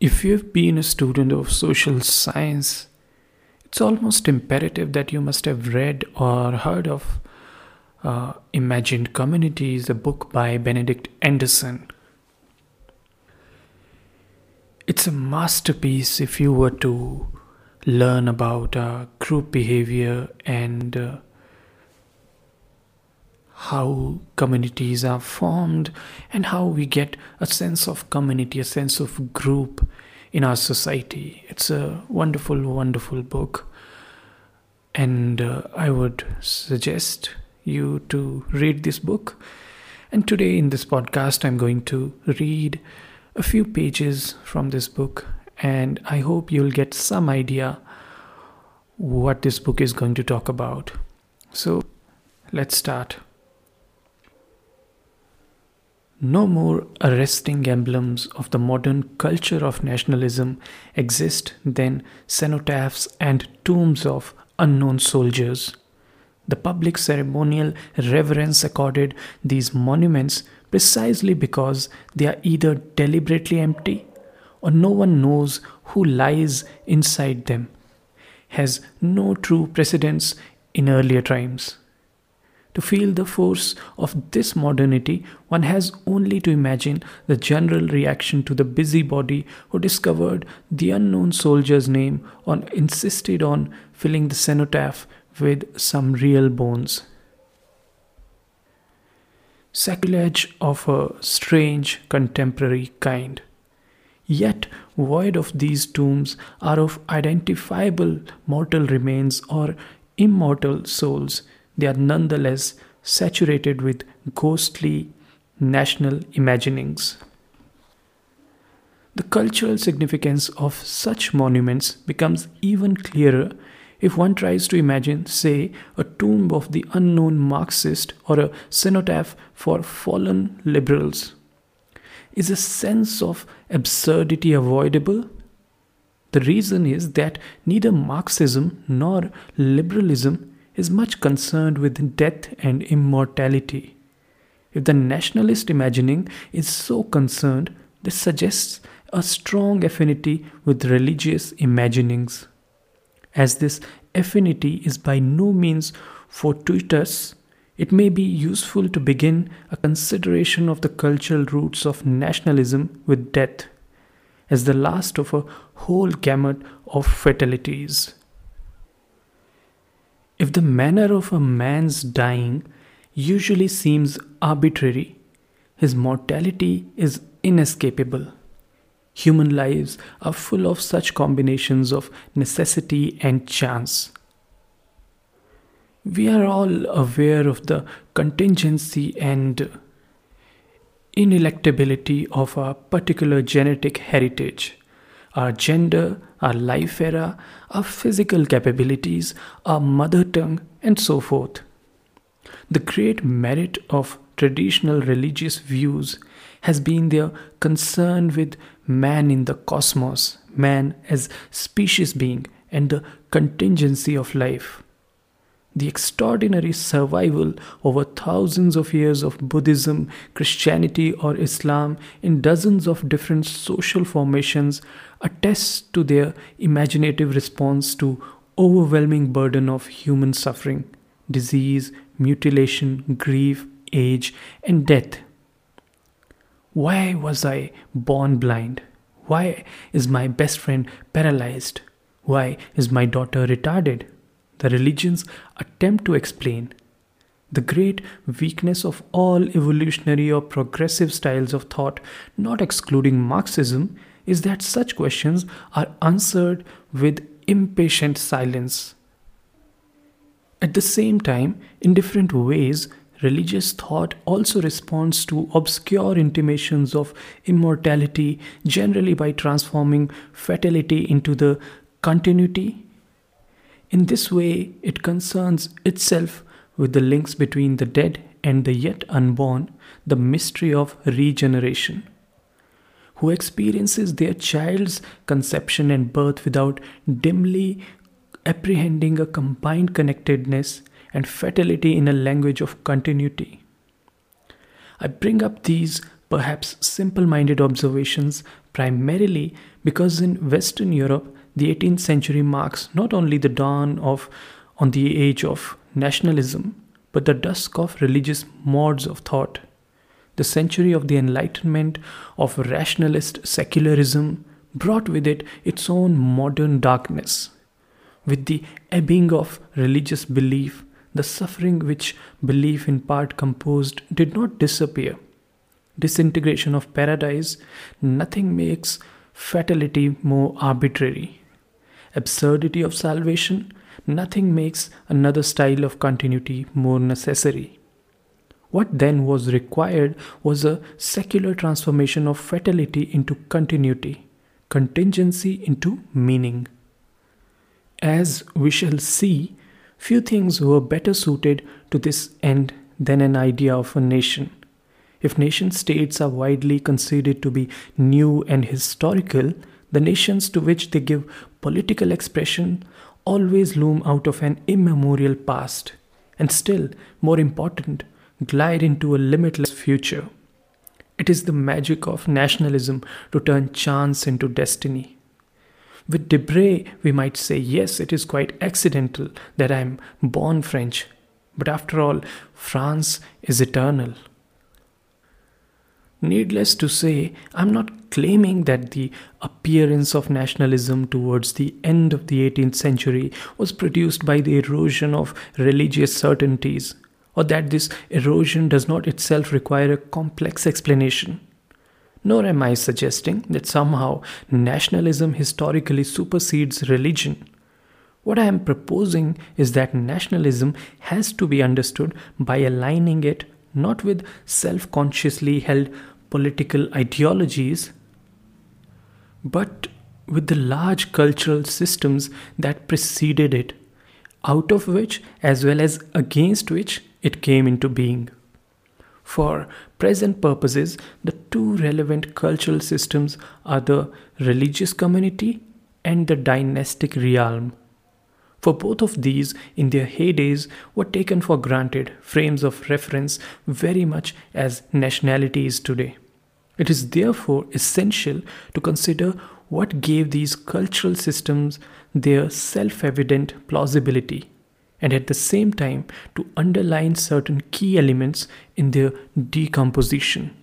If you've been a student of social science, it's almost imperative that you must have read or heard of uh, Imagined Communities, a book by Benedict Anderson. It's a masterpiece if you were to learn about uh, group behavior and uh, how communities are formed and how we get a sense of community, a sense of group in our society. It's a wonderful, wonderful book. And uh, I would suggest you to read this book. And today in this podcast, I'm going to read a few pages from this book. And I hope you'll get some idea what this book is going to talk about. So let's start. No more arresting emblems of the modern culture of nationalism exist than cenotaphs and tombs of unknown soldiers. The public ceremonial reverence accorded these monuments precisely because they are either deliberately empty or no one knows who lies inside them, has no true precedence in earlier times. To feel the force of this modernity, one has only to imagine the general reaction to the busybody who discovered the unknown soldier's name or insisted on filling the cenotaph with some real bones. Sacrilege of a strange contemporary kind. Yet, void of these tombs are of identifiable mortal remains or immortal souls they are nonetheless saturated with ghostly national imaginings. The cultural significance of such monuments becomes even clearer if one tries to imagine, say, a tomb of the unknown Marxist or a cenotaph for fallen liberals. Is a sense of absurdity avoidable? The reason is that neither Marxism nor liberalism is much concerned with death and immortality. If the nationalist imagining is so concerned, this suggests a strong affinity with religious imaginings. As this affinity is by no means fortuitous, it may be useful to begin a consideration of the cultural roots of nationalism with death, as the last of a whole gamut of fatalities. If the manner of a man's dying usually seems arbitrary, his mortality is inescapable. Human lives are full of such combinations of necessity and chance. We are all aware of the contingency and ineluctability of our particular genetic heritage our gender, our life era, our physical capabilities, our mother tongue, and so forth. The great merit of traditional religious views has been their concern with man in the cosmos, man as species being, and the contingency of life the extraordinary survival over thousands of years of Buddhism, Christianity, or Islam in dozens of different social formations attests to their imaginative response to overwhelming burden of human suffering, disease, mutilation, grief, age, and death. Why was I born blind? Why is my best friend paralyzed? Why is my daughter retarded? The religions attempt to explain. The great weakness of all evolutionary or progressive styles of thought, not excluding Marxism, is that such questions are answered with impatient silence. At the same time, in different ways, religious thought also responds to obscure intimations of immortality, generally by transforming fatality into the continuity in this way, it concerns itself with the links between the dead and the yet unborn, the mystery of regeneration. Who experiences their child's conception and birth without dimly apprehending a combined connectedness and fatality in a language of continuity. I bring up these perhaps simple minded observations, primarily because in Western Europe, the 18th century marks not only the dawn of on the age of nationalism, but the dusk of religious modes of thought. The century of the Enlightenment, of rationalist secularism, brought with it its own modern darkness. With the ebbing of religious belief, the suffering which belief in part composed did not disappear. Disintegration of paradise, nothing makes fatality more arbitrary. Absurdity of salvation, nothing makes another style of continuity more necessary. What then was required was a secular transformation of fatality into continuity, contingency into meaning. As we shall see, few things were better suited to this end than an idea of a nation. If nation states are widely considered to be new and historical, the nations to which they give political expression always loom out of an immemorial past, and still, more important, glide into a limitless future. It is the magic of nationalism to turn chance into destiny. With Debray, we might say, yes, it is quite accidental that I am born French, but after all, France is eternal. Needless to say, I'm not claiming that the appearance of nationalism towards the end of the 18th century was produced by the erosion of religious certainties, or that this erosion does not itself require a complex explanation. Nor am I suggesting that somehow nationalism historically supersedes religion. What I am proposing is that nationalism has to be understood by aligning it not with self consciously held political ideologies, but with the large cultural systems that preceded it, out of which as well as against which it came into being. For present purposes, the two relevant cultural systems are the religious community and the dynastic realm. For both of these, in their heydays, were taken for granted frames of reference very much as nationality is today. It is therefore essential to consider what gave these cultural systems their self evident plausibility, and at the same time to underline certain key elements in their decomposition.